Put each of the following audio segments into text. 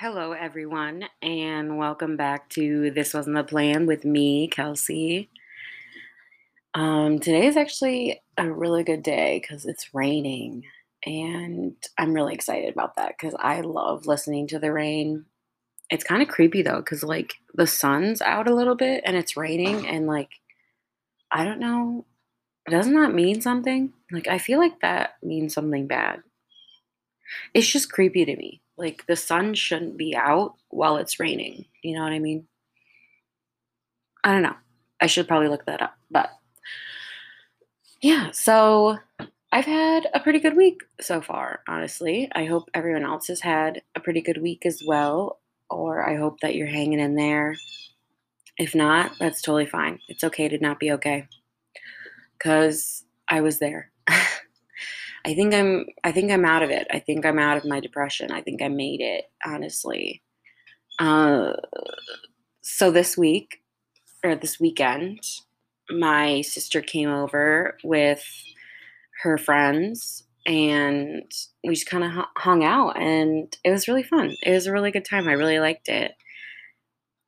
Hello, everyone, and welcome back to This Wasn't the Plan with me, Kelsey. Um, today is actually a really good day because it's raining, and I'm really excited about that because I love listening to the rain. It's kind of creepy though because, like, the sun's out a little bit and it's raining, and, like, I don't know, doesn't that mean something? Like, I feel like that means something bad. It's just creepy to me. Like the sun shouldn't be out while it's raining. You know what I mean? I don't know. I should probably look that up. But yeah, so I've had a pretty good week so far, honestly. I hope everyone else has had a pretty good week as well, or I hope that you're hanging in there. If not, that's totally fine. It's okay to not be okay. Cuz I was there. I think I'm I think I'm out of it. I think I'm out of my depression. I think I made it, honestly. Uh, so this week or this weekend, my sister came over with her friends and we just kind of hung out and it was really fun. It was a really good time. I really liked it.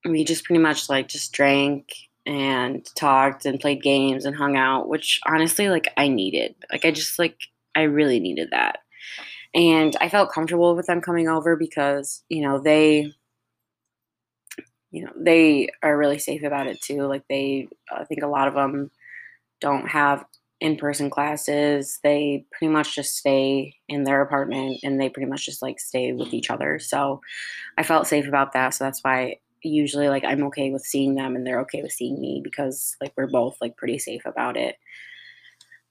We just pretty much like just drank and talked and played games and hung out, which honestly like I needed. Like I just like I really needed that. And I felt comfortable with them coming over because, you know, they you know, they are really safe about it too. Like they I think a lot of them don't have in-person classes. They pretty much just stay in their apartment and they pretty much just like stay with each other. So I felt safe about that. So that's why usually like I'm okay with seeing them and they're okay with seeing me because like we're both like pretty safe about it.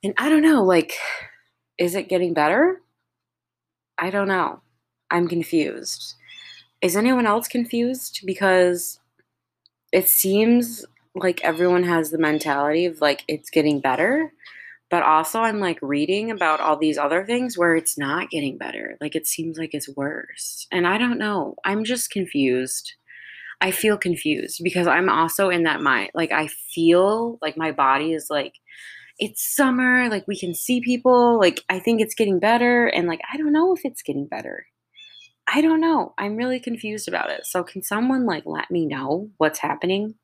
And I don't know, like is it getting better? I don't know. I'm confused. Is anyone else confused? Because it seems like everyone has the mentality of like it's getting better, but also I'm like reading about all these other things where it's not getting better. Like it seems like it's worse. And I don't know. I'm just confused. I feel confused because I'm also in that mind. Like I feel like my body is like it's summer, like we can see people, like I think it's getting better and like I don't know if it's getting better. I don't know. I'm really confused about it. So can someone like let me know what's happening?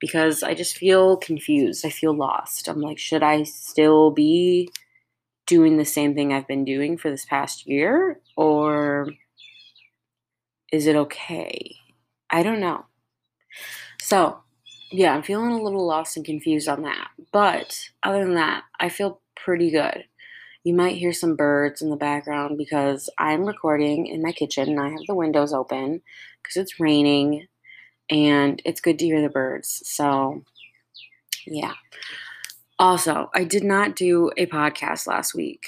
Because I just feel confused. I feel lost. I'm like, should I still be doing the same thing I've been doing for this past year or is it okay? I don't know. So, yeah, I'm feeling a little lost and confused on that. But other than that, I feel pretty good. You might hear some birds in the background because I'm recording in my kitchen and I have the windows open because it's raining and it's good to hear the birds. So, yeah. Also, I did not do a podcast last week.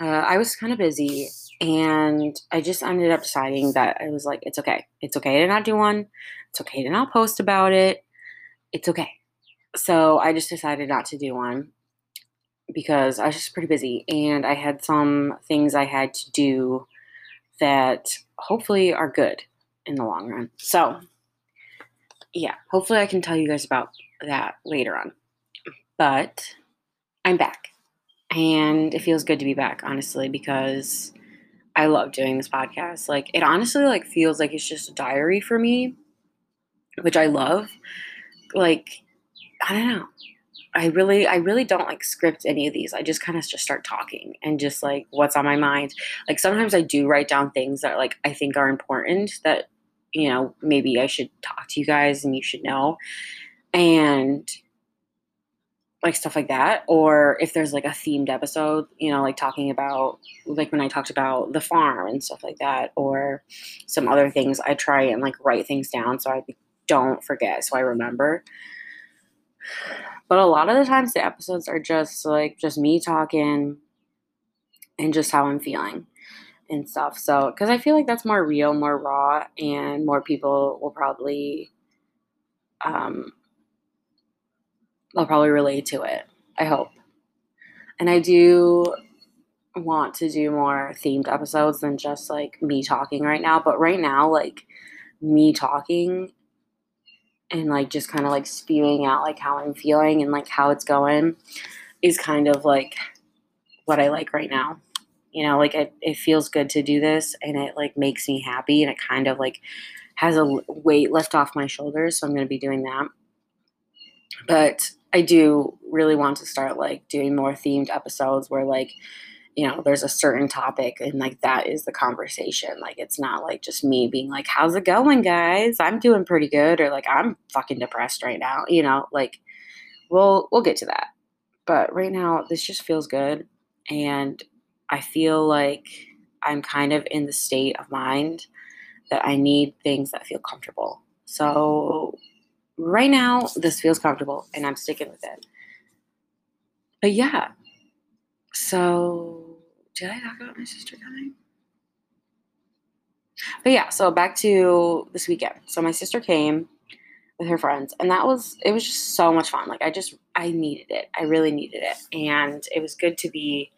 Uh, I was kind of busy and I just ended up deciding that I was like, it's okay. It's okay to not do one. It's okay to not post about it it's okay. So I just decided not to do one because I was just pretty busy and I had some things I had to do that hopefully are good in the long run. So, yeah, hopefully I can tell you guys about that later on. But I'm back. And it feels good to be back, honestly, because I love doing this podcast. Like it honestly like feels like it's just a diary for me, which I love like I don't know. I really I really don't like script any of these. I just kind of just start talking and just like what's on my mind. Like sometimes I do write down things that like I think are important that you know maybe I should talk to you guys and you should know. And like stuff like that or if there's like a themed episode you know like talking about like when i talked about the farm and stuff like that or some other things i try and like write things down so i don't forget so I remember. But a lot of the times the episodes are just like just me talking and just how I'm feeling and stuff. So, because I feel like that's more real, more raw, and more people will probably, um, they'll probably relate to it. I hope. And I do want to do more themed episodes than just like me talking right now. But right now, like me talking and like just kind of like spewing out like how I'm feeling and like how it's going is kind of like what I like right now. You know, like it, it feels good to do this and it like makes me happy and it kind of like has a weight lift off my shoulders. So I'm going to be doing that. But I do really want to start like doing more themed episodes where like you know there's a certain topic and like that is the conversation. Like it's not like just me being like how's it going guys? I'm doing pretty good or like i'm fucking depressed right now you know like we'll we'll get to that. But right now this just feels good and i feel like i'm kind of in the state of mind that i need things that feel comfortable. So right now this feels comfortable and i'm sticking with it. But yeah. So, did I talk about my sister coming? But yeah, so back to this weekend. So my sister came with her friends, and that was it was just so much fun. Like I just I needed it. I really needed it, and it was good to be.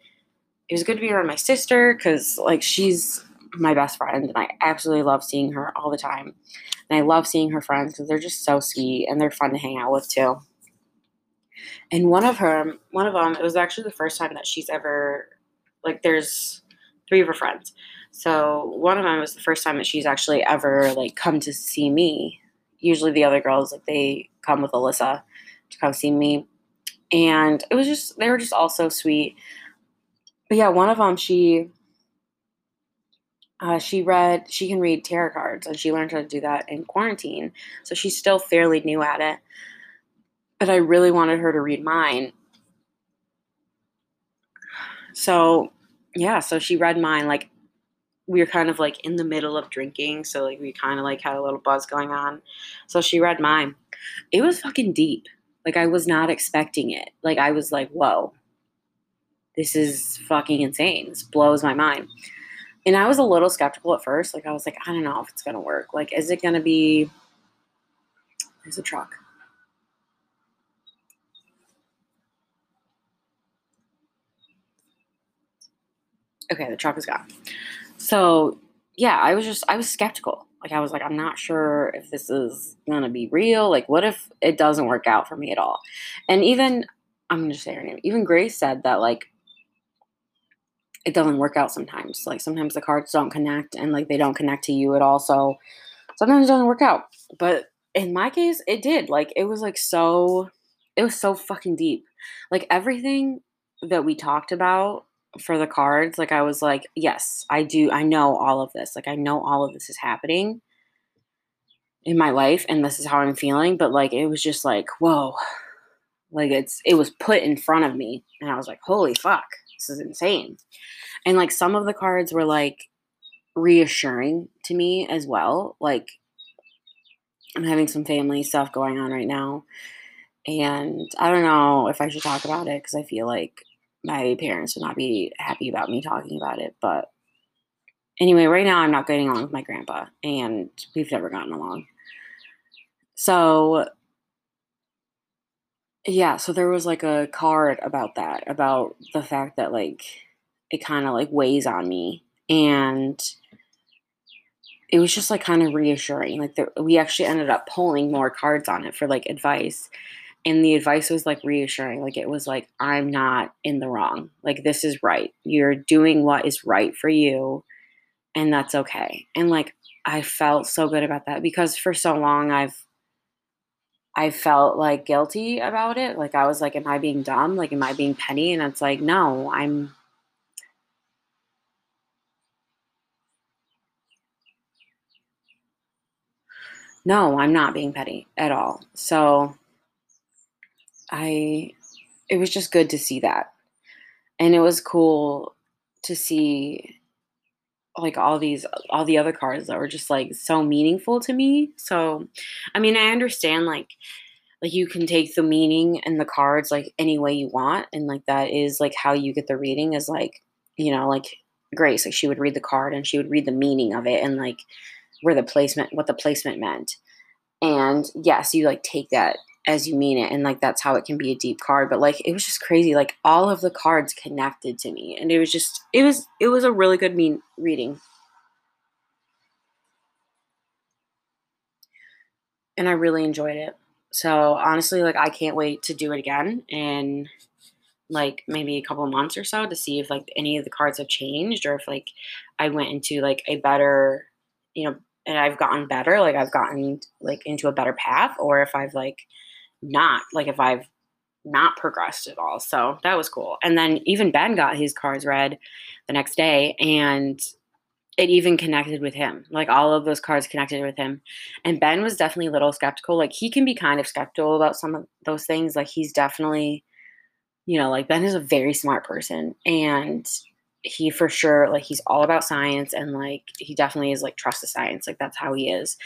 It was good to be around my sister because like she's my best friend, and I absolutely love seeing her all the time. And I love seeing her friends because they're just so sweet and they're fun to hang out with too. And one of her, one of them, it was actually the first time that she's ever, like, there's three of her friends. So one of them was the first time that she's actually ever like come to see me. Usually the other girls like they come with Alyssa to come see me, and it was just they were just all so sweet. But yeah, one of them she uh, she read she can read tarot cards and she learned how to do that in quarantine, so she's still fairly new at it but I really wanted her to read mine. So, yeah, so she read mine. Like, we were kind of like in the middle of drinking. So, like, we kind of like had a little buzz going on. So, she read mine. It was fucking deep. Like, I was not expecting it. Like, I was like, whoa, this is fucking insane. This blows my mind. And I was a little skeptical at first. Like, I was like, I don't know if it's to work. Like, is it to be. There's a truck. Okay, the truck is gone. So yeah, I was just I was skeptical. Like I was like, I'm not sure if this is gonna be real. Like, what if it doesn't work out for me at all? And even I'm gonna say her name. Even Grace said that like it doesn't work out sometimes. Like sometimes the cards don't connect and like they don't connect to you at all. So sometimes it doesn't work out. But in my case, it did. Like it was like so it was so fucking deep. Like everything that we talked about for the cards, like I was like, yes, I do. I know all of this. Like I know all of this is happening in my life and this is how I'm feeling, but like it was just like, whoa. Like it's it was put in front of me and I was like, holy fuck, this is insane. And like some of the cards were like reassuring to me as well. Like I'm having some family stuff going on right now. And I don't know if I should talk about it because I feel like my parents would not be happy about me talking about it. But anyway, right now I'm not getting along with my grandpa, and we've never gotten along. So, yeah, so there was like a card about that, about the fact that like it kind of like weighs on me. And it was just like kind of reassuring. Like, we actually ended up pulling more cards on it for like advice and the advice was like reassuring like it was like i'm not in the wrong. Like this is right. You're doing what is right for you and that's okay. And like i felt so good about that because for so long i've i felt like guilty about it. Like i was like am i being dumb? Like am i being petty? And it's like no i'm no i'm not being petty at all. So I it was just good to see that. And it was cool to see like all these all the other cards that were just like so meaningful to me. So I mean I understand like like you can take the meaning and the cards like any way you want and like that is like how you get the reading is like you know like grace like she would read the card and she would read the meaning of it and like where the placement what the placement meant and yes you like take that as you mean it and like that's how it can be a deep card but like it was just crazy like all of the cards connected to me and it was just it was it was a really good mean reading. And i really enjoyed it. So honestly like i can't wait to do it again in like maybe a couple months or so to see if like any of the cards have changed or if like I went into like a better, you know, and I've gotten better, like I've gotten like into a better path, or if I've like not, like if I've not progressed at all. So that was cool. And then even Ben got his cards read the next day and it even connected with him. Like all of those cards connected with him. And Ben was definitely a little skeptical. Like he can be kind of skeptical about some of those things. Like he's definitely, you know, like Ben is a very smart person and he for sure like he's all about science and like he definitely is like trust the science. Like that's how he is.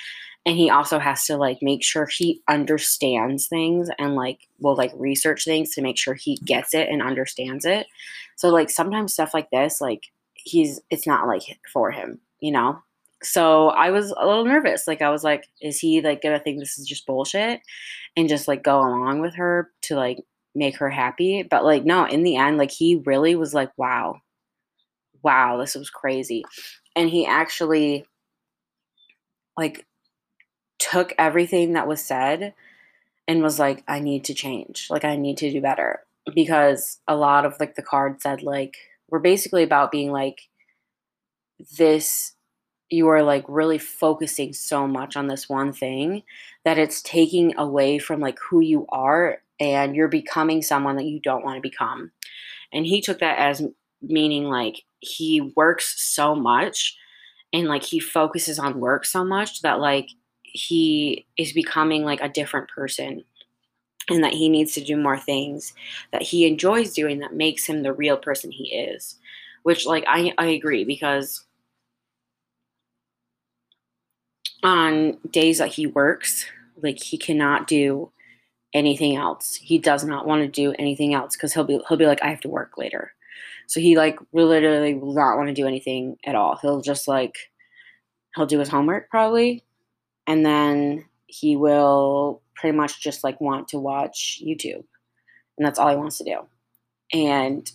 And he also has to like make sure he understands things and like will like research things to make sure he gets it and understands it. So like sometimes stuff like this, like he's it's not like for him, you know? So I was a little nervous. Like I was like, is he like gonna think this is just bullshit and just like go along with her to like make her happy? But like no, in the end, like he really was like, wow, wow, this was crazy. And he actually like took everything that was said and was like, I need to change. Like I need to do better. Because a lot of like the card said like we're basically about being like this you are like really focusing so much on this one thing that it's taking away from like who you are and you're becoming someone that you don't want to become. And he took that as meaning like he works so much and like he focuses on work so much that like he is becoming like a different person and that he needs to do more things that he enjoys doing that makes him the real person he is which like i, I agree because on days that he works like he cannot do anything else. He does not want to do anything else because he'll be he'll be like i have to work later. So he like literally will not want to do anything at all. He'll just like he'll do his homework probably and then he will pretty much just like want to watch YouTube. And that's all he wants to do. And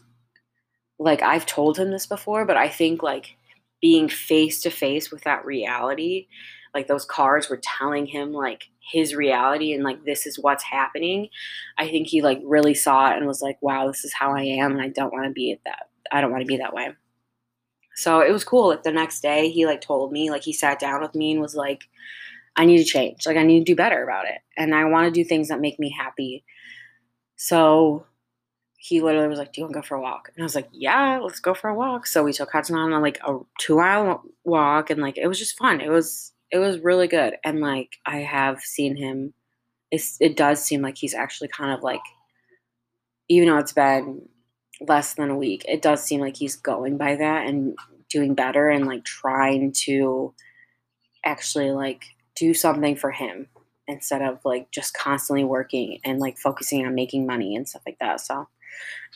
like I've told him this before, but I think like being face to face with that reality, like those cards were telling him like his reality and like this is what's happening. I think he like really saw it and was like, wow, this is how I am and I don't want to be at that. I don't want to be that way. So it was cool. Like the next day he like told me, like he sat down with me and was like, I need to change. Like I need to do better about it. And I want to do things that make me happy. So he literally was like, Do you want to go for a walk? And I was like, Yeah, let's go for a walk. So we took Hudson on like a two mile walk and like it was just fun. It was it was really good. And like I have seen him it's, it does seem like he's actually kind of like even though it's been less than a week, it does seem like he's going by that and doing better and like trying to actually like do something for him instead of like just constantly working and like focusing on making money and stuff like that. So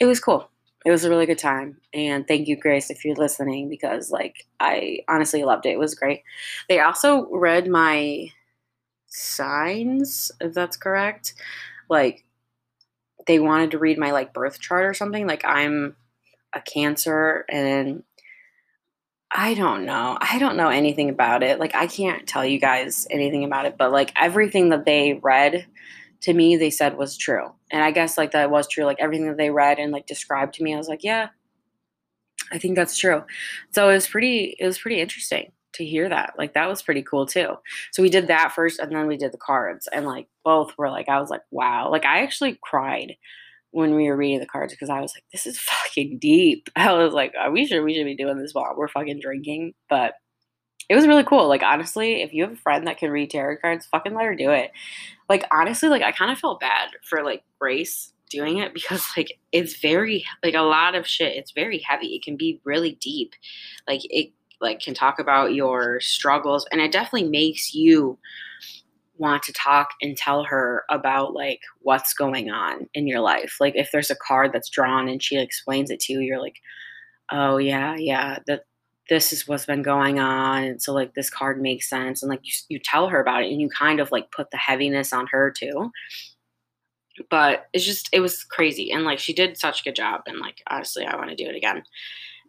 it was cool. It was a really good time. And thank you, Grace, if you're listening, because like I honestly loved it. It was great. They also read my signs, if that's correct. Like they wanted to read my like birth chart or something. Like I'm a cancer and I don't know. I don't know anything about it. Like I can't tell you guys anything about it, but like everything that they read to me they said was true. And I guess like that was true. Like everything that they read and like described to me, I was like, yeah, I think that's true. So it was pretty it was pretty interesting to hear that. Like that was pretty cool too. So we did that first and then we did the cards and like both were like I was like, wow. Like I actually cried when we were reading the cards because I was like, this is fucking deep. I was like, are we sure we should be doing this while we're fucking drinking? But it was really cool. Like, honestly, if you have a friend that can read tarot cards, fucking let her do it. Like, honestly, like, I kind of felt bad for, like, Grace doing it because, like, it's very, like, a lot of shit. It's very heavy. It can be really deep. Like, it, like, can talk about your struggles. And it definitely makes you want to talk and tell her about like what's going on in your life. Like if there's a card that's drawn and she explains it to you, you're like, "Oh yeah, yeah, that this is what's been going on." And so like this card makes sense and like you you tell her about it and you kind of like put the heaviness on her too. But it's just it was crazy and like she did such a good job and like honestly, I want to do it again.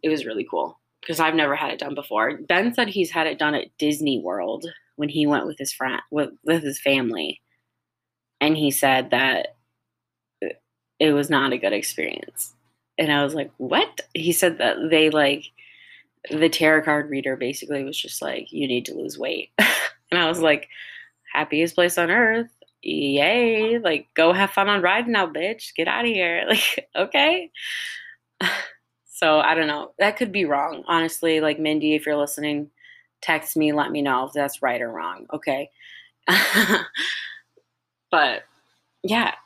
It was really cool because I've never had it done before. Ben said he's had it done at Disney World when he went with his friend with, with his family and he said that it was not a good experience. And I was like, what? He said that they like, the tarot card reader basically was just like, you need to lose weight. and I was like, happiest place on earth. Yay. Like, go have fun on riding now, bitch. Get out of here. Like, okay. So I don't know. That could be wrong. Honestly, like Mindy, if you're listening, text me, let me know if that's right or wrong. Okay. but yeah.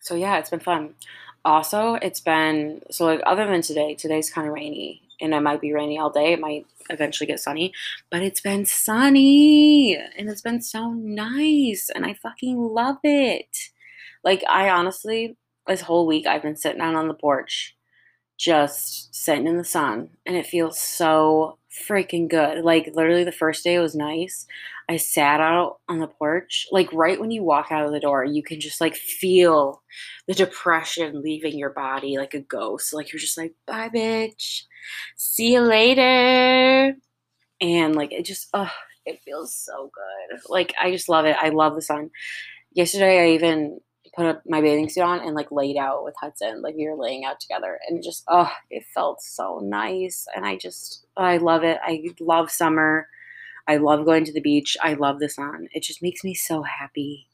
So yeah, it's been fun. Also, it's been so like other than today, today's kind of rainy and it might be rainy all day. It might eventually get sunny, but it's been sunny and it's been so nice and I fucking love it. Like I honestly this whole week I've been sitting out on the porch just sitting in the sun and it feels so freaking good. Like literally the first day was nice. I sat out on the porch. Like right when you walk out of the door, you can just like feel the depression leaving your body like a ghost. Like you're just like, bye bitch. See you later. And like it just oh, it feels so good. Like I just love it. I love the sun. Yesterday I even put up my bathing suit on and like laid out with Hudson. Like we were laying out together and just oh, it felt so nice. And I just I love it. I love summer. I love going to the beach. I love the sun. It just makes me so happy.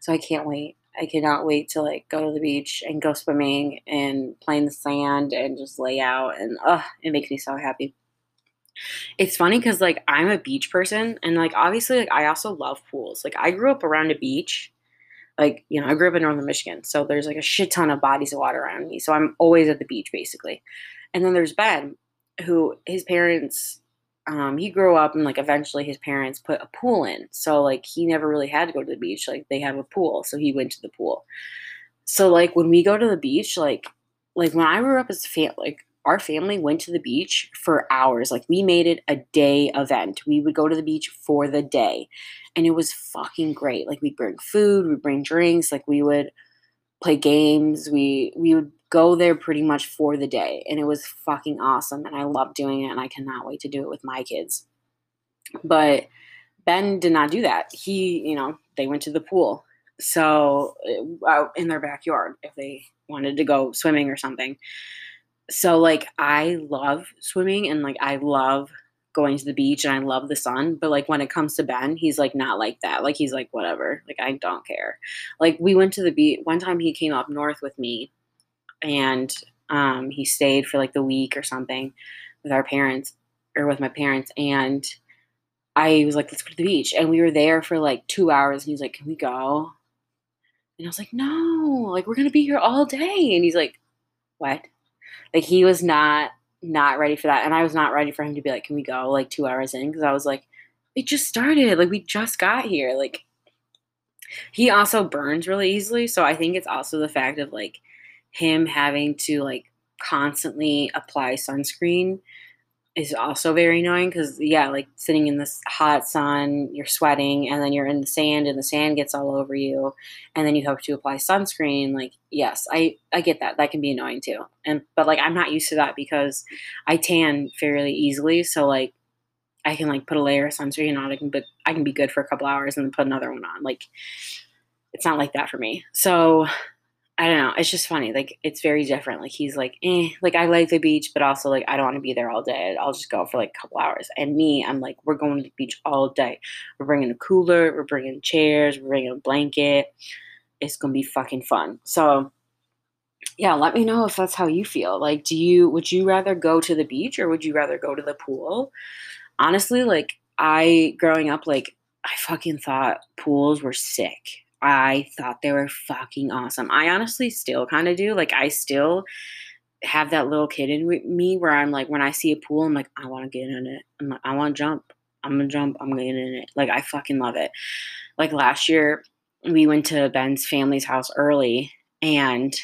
So I can't wait. I cannot wait to like go to the beach and go swimming and play in the sand and just lay out and oh, it makes me so happy. It's funny because like I'm a beach person and like obviously like I also love pools. Like I grew up around a beach like you know i grew up in northern michigan so there's like a shit ton of bodies of water around me so i'm always at the beach basically. And then there's ben who his parents um, he grew up and like eventually his parents put a pool in so like he never really had to go to the beach like they have a pool so he went to the pool. So like when we go to the beach like like when i grew up as a fam- like our family went to the beach for hours. Like we made it a day event. We would go to the beach for the day. And it was fucking great. Like we'd bring food, we'd bring drinks, like we would play games. We we would go there pretty much for the day. And it was fucking awesome. And I loved doing it and I cannot wait to do it with my kids. But Ben did not do that. He, you know, they went to the pool. So uh, out in their backyard if they wanted to go swimming or something so like I love swimming and like I love going to the beach and I love the sun, but like when it comes to Ben, he's like not like that. Like he's like whatever. Like I don't care. Like we went to the beach one time he came up north with me and um he stayed for like the week or something with our parents or with my parents and I was like let's go to the beach and we were there for like 2 hours and he's like can we go? And I was like no, like we're going to be here all day and he's like what? Like he was not not ready for that, and I was not ready for him to be like, "Can we go?" Like two hours in, because I was like, "It just started. Like we just got here." Like he also burns really easily, so I think it's also the fact of like him having to like constantly apply sunscreen is also very annoying because yeah like sitting in this hot sun you're sweating and then you're in the sand and the sand gets all over you and then you have to apply sunscreen like yes i i get that that can be annoying too. And but like i'm not used to that because i tan fairly easily so like i can like put a layer of sunscreen on i can but i can be good for a couple hours and then put another one on like it's not like that for me. So I don't know. It's just funny. Like it's very different. Like he's like, eh. Like I like the beach, but also like I don't want to be there all day. I'll just go for like a couple hours. And me, I'm like, we're going to the beach all day. We're bringing a cooler. We're bringing chairs. We're bringing a blanket. It's gonna be fucking fun. So yeah, let me know if that's how you feel. Like, do you would you rather go to the beach or would you rather go to the pool? Honestly, like I growing up, like I fucking thought pools were sick. I thought they were fucking awesome. I honestly still kind of do. Like, I still have that little kid in me where I'm like, when I see a pool, I'm like, I want to get in it. I'm like, I want to jump. I'm gonna jump. I'm gonna get in it. Like, I fucking love it. Like last year, we went to Ben's family's house early, and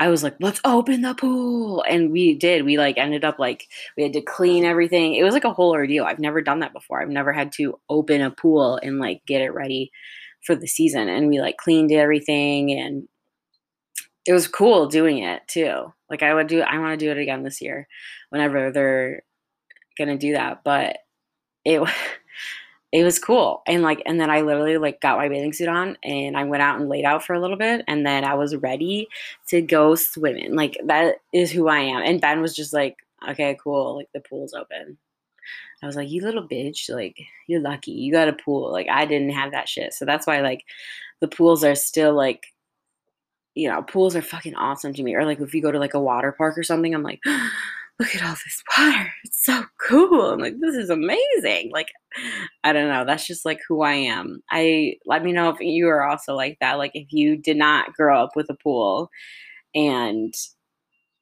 I was like, let's open the pool. And we did. We like ended up like we had to clean everything. It was like a whole ordeal. I've never done that before. I've never had to open a pool and like get it ready for the season and we like cleaned everything and it was cool doing it too. Like I would do I want to do it again this year whenever they're gonna do that, but it it was cool. And like and then I literally like got my bathing suit on and I went out and laid out for a little bit and then I was ready to go swimming. Like that is who I am. And Ben was just like, "Okay, cool. Like the pool's open." I was like, "You little bitch. Like you're lucky. You got a pool. Like I didn't have that shit." So that's why like the pools are still like you know, pools are fucking awesome to me. Or like if you go to like a water park or something, I'm like, look at all this water. It's so cool. I'm like, this is amazing. Like, I don't know. That's just like who I am. I let me know if you are also like that. Like if you did not grow up with a pool and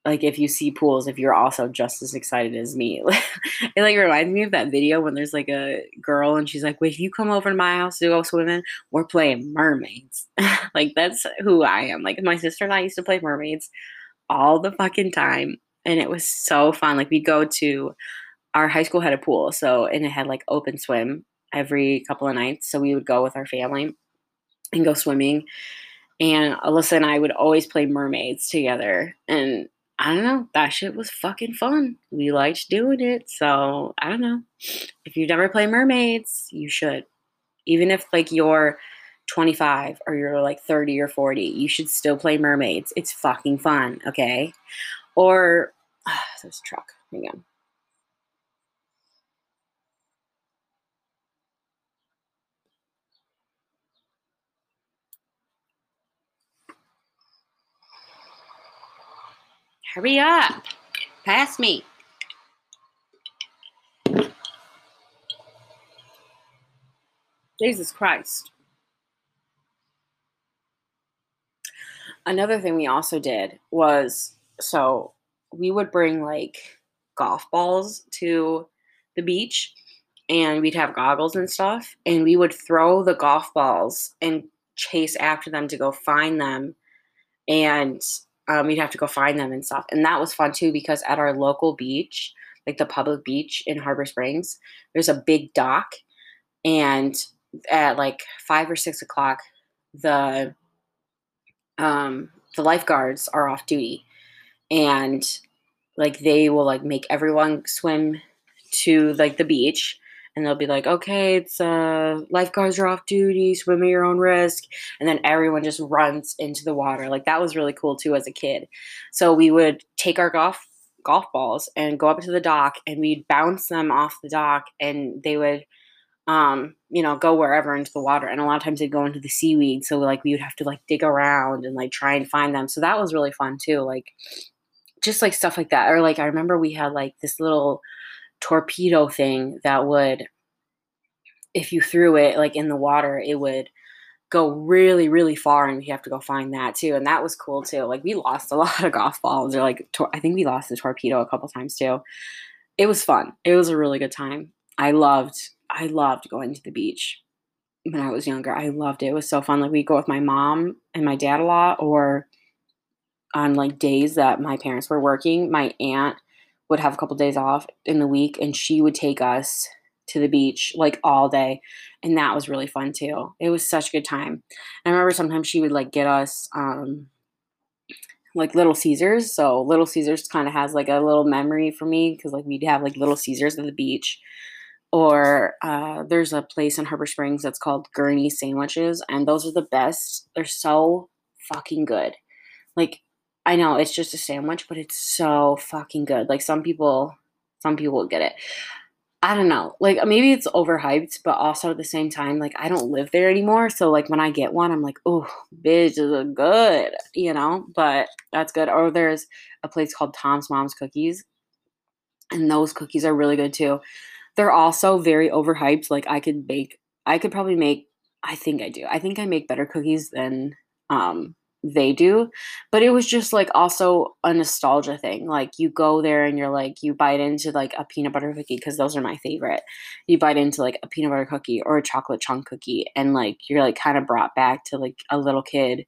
like if you see pools if you're also just as excited as me. It like reminds me of that video when there's like a girl and she's like wait if you come over to my house to go swimming we're playing mermaids. Like that's who i am. Like my sister and i used to play mermaids all the fucking time and it was so fun. Like we'd go to our high school had a pool so and it had like open swim every couple of nights. So we would go with our family and go swimming. And Alyssa and I would always play mermaids together. And I don't know. That shit was fucking fun. We liked doing it. So I don't know. If you've never played mermaids, you should. Even if like you're 25 or you're like 30 or 40, you should still play mermaids. It's fucking fun, okay? Or ah, there's a truck. Hang on. Hurry up. Pass me. Jesus Christ. Another thing we also did was so we would bring like golf balls to the beach and we'd have goggles and stuff and we would throw the golf balls and chase after them to go find them and um, you'd have to go find them and stuff. And that was fun too because at our local beach, like the public beach in Harbor Springs, there's a big dock. And at like five or six o'clock, the um, the lifeguards are off duty, and like they will like make everyone swim to like the beach and they'll be like, okay, it's uh, lifeguards are off duty, swim at your own risk, and then everyone just runs into the water. Like that was really cool too as a kid. So we would take our golf golf balls and go up to the dock, and we'd bounce them off the dock, and they would, um, you know, go wherever into the water. And a lot of times they'd go into the seaweed, so like we would have to like dig around and like try and find them. So that was really fun too. Like just like stuff like that. Or like I remember we had like this little torpedo thing that would if you threw it like in the water it would go really really far and you have to go find that too and that was cool too like we lost a lot of golf balls or like tor- i think we lost the torpedo a couple times too. It was fun. It was a really good time. I loved i loved going to the beach when i was younger. I loved it. It was so fun. Like we go with my mom and my dad a lot or on like days that my parents were working my aunt would have a couple days off in the week and she would take us to the beach like all day and that was really fun too. It was such a good time. I remember sometimes she would like get us um like little caesars so little caesars kind of has like a little memory for me because like we'd have like little caesars at the beach or uh, there's a place in harbor springs that's called gurney sandwiches and those are the best. They're so fucking good. Like I know it's just a sandwich, but it's so fucking good. Like some people, some people get it. I don't know. Like maybe it's overhyped, but also at the same time, like I don't live there anymore. So like when I get one, I'm like, oh, bitch, is good, you know. But that's good. Or there's a place called Tom's Mom's Cookies, and those cookies are really good too. They're also very overhyped. Like I could bake. I could probably make. I think I do. I think I make better cookies than um they do but it was just like also a nostalgia thing like you go there and you're like you bite into like a peanut butter cookie because those are my favorite. You bite into like a peanut butter cookie or a chocolate chunk cookie and like you're like kind of brought back to like a little kid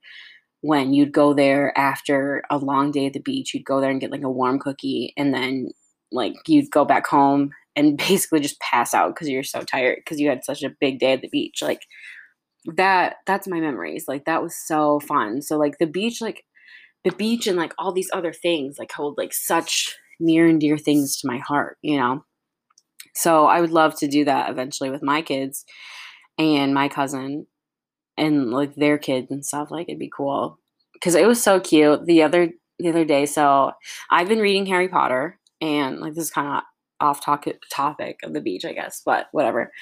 when you'd go there after a long day at the beach you'd go there and get like a warm cookie and then like you'd go back home and basically just pass out because you're so tired because you had such a big day at the beach like that that's my memories like that was so fun so like the beach like the beach and like all these other things like hold like such near and dear things to my heart you know So I would love to do that eventually with my kids and my cousin and like their kids and stuff. Like it'd be cool because it was so cute the other the other day. So I've been reading Harry Potter and like this is kind of off topic topic of the beach, I guess, but whatever.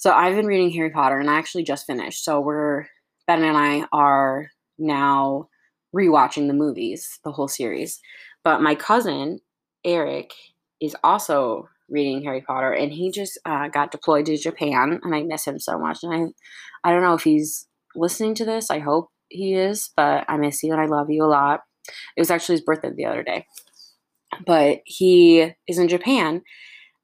So I've been reading Harry Potter and I actually just finished. So we're Ben and I are now rewatching the movies, the whole series. But my cousin Eric is also reading Harry Potter, and he just uh, got deployed to Japan, and I miss him so much. And I, I don't know if he's listening to this. I hope he is, but I miss you and I love you a lot. It was actually his birthday the other day, but he is in Japan,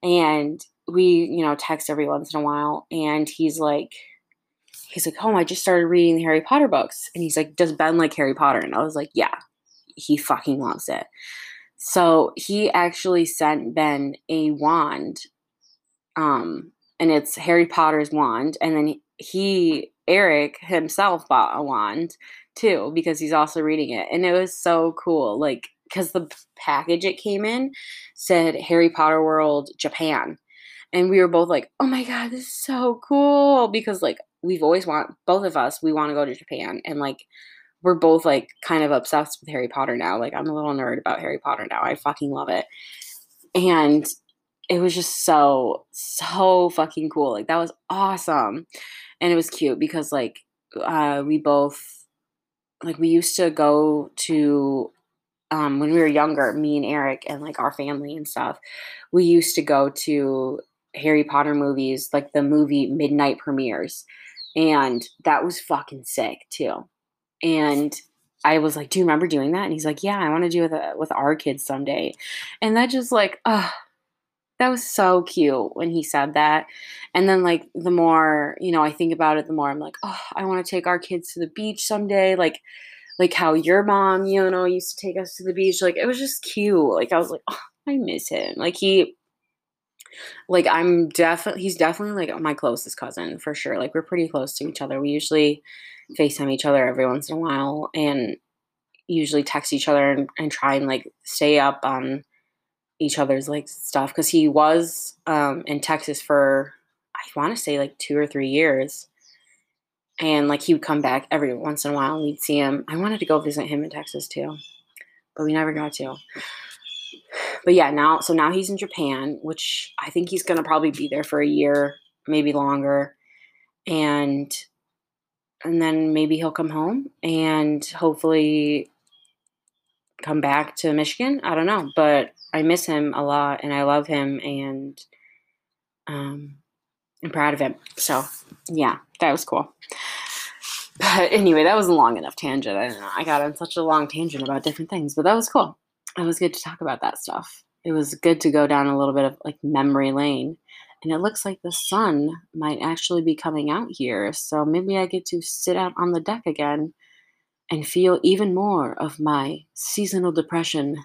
and we, you know, text every once in a while, and he's like, he's like, oh, I just started reading the Harry Potter books, and he's like, does Ben like Harry Potter? And I was like, yeah, he fucking loves it. So he actually sent Ben a wand, um, and it's Harry Potter's wand, and then he Eric himself bought a wand too because he's also reading it, and it was so cool. Like because the package it came in said Harry Potter World Japan, and we were both like, "Oh my god, this is so cool!" Because like we've always want both of us we want to go to Japan, and like we're both like kind of obsessed with Harry Potter now. Like I'm a little nerd about Harry Potter now. I fucking love it. And it was just so so fucking cool. Like that was awesome. And it was cute because like uh we both like we used to go to um when we were younger, me and Eric and like our family and stuff. We used to go to Harry Potter movies, like the movie midnight premieres. And that was fucking sick too. And I was like, "Do you remember doing that?" And he's like, "Yeah, I want to do it with, uh, with our kids someday." And that just like, ah, that was so cute when he said that. And then like the more you know, I think about it, the more I'm like, "Oh, I want to take our kids to the beach someday." Like, like how your mom, you know, used to take us to the beach. Like it was just cute. Like I was like, "Oh, I miss him." Like he like I'm definitely he's definitely like my closest cousin for sure. Like we're pretty close to each other. We usually FaceTime each other every once in a while and usually text each other and, and try and like stay up on each other's like stuff because he was um, in Texas for I want to say like two or three years. And like he would come back every once in a while and we'd see him. I wanted to go visit him in Texas too, but we never got to. But yeah, now so now he's in Japan, which I think he's gonna probably be there for a year, maybe longer. And and then maybe he'll come home and hopefully come back to Michigan. I don't know, but I miss him a lot and I love him and um, I'm proud of him. So yeah, that was cool. But anyway, that was a long enough tangent. I don't know. I got on such a long tangent about different things, but that was cool. It was good to talk about that stuff. It was good to go down a little bit of like memory lane and it looks like the sun might actually be coming out here. So maybe I get to sit out on the deck again and feel even more of my seasonal depression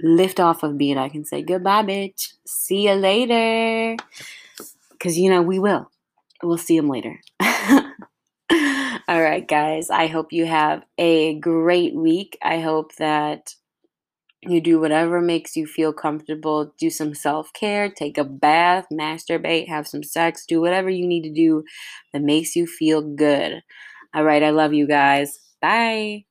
lift off of me and I can say goodbye, bitch. See you later. Because, you know, we will. We'll see them later. All right, guys. I hope you have a great week. I hope that you do whatever makes you feel comfortable. Do some self care, take a bath, masturbate, have some sex, do whatever you need to do that makes you feel good. All right, I love you guys. Bye.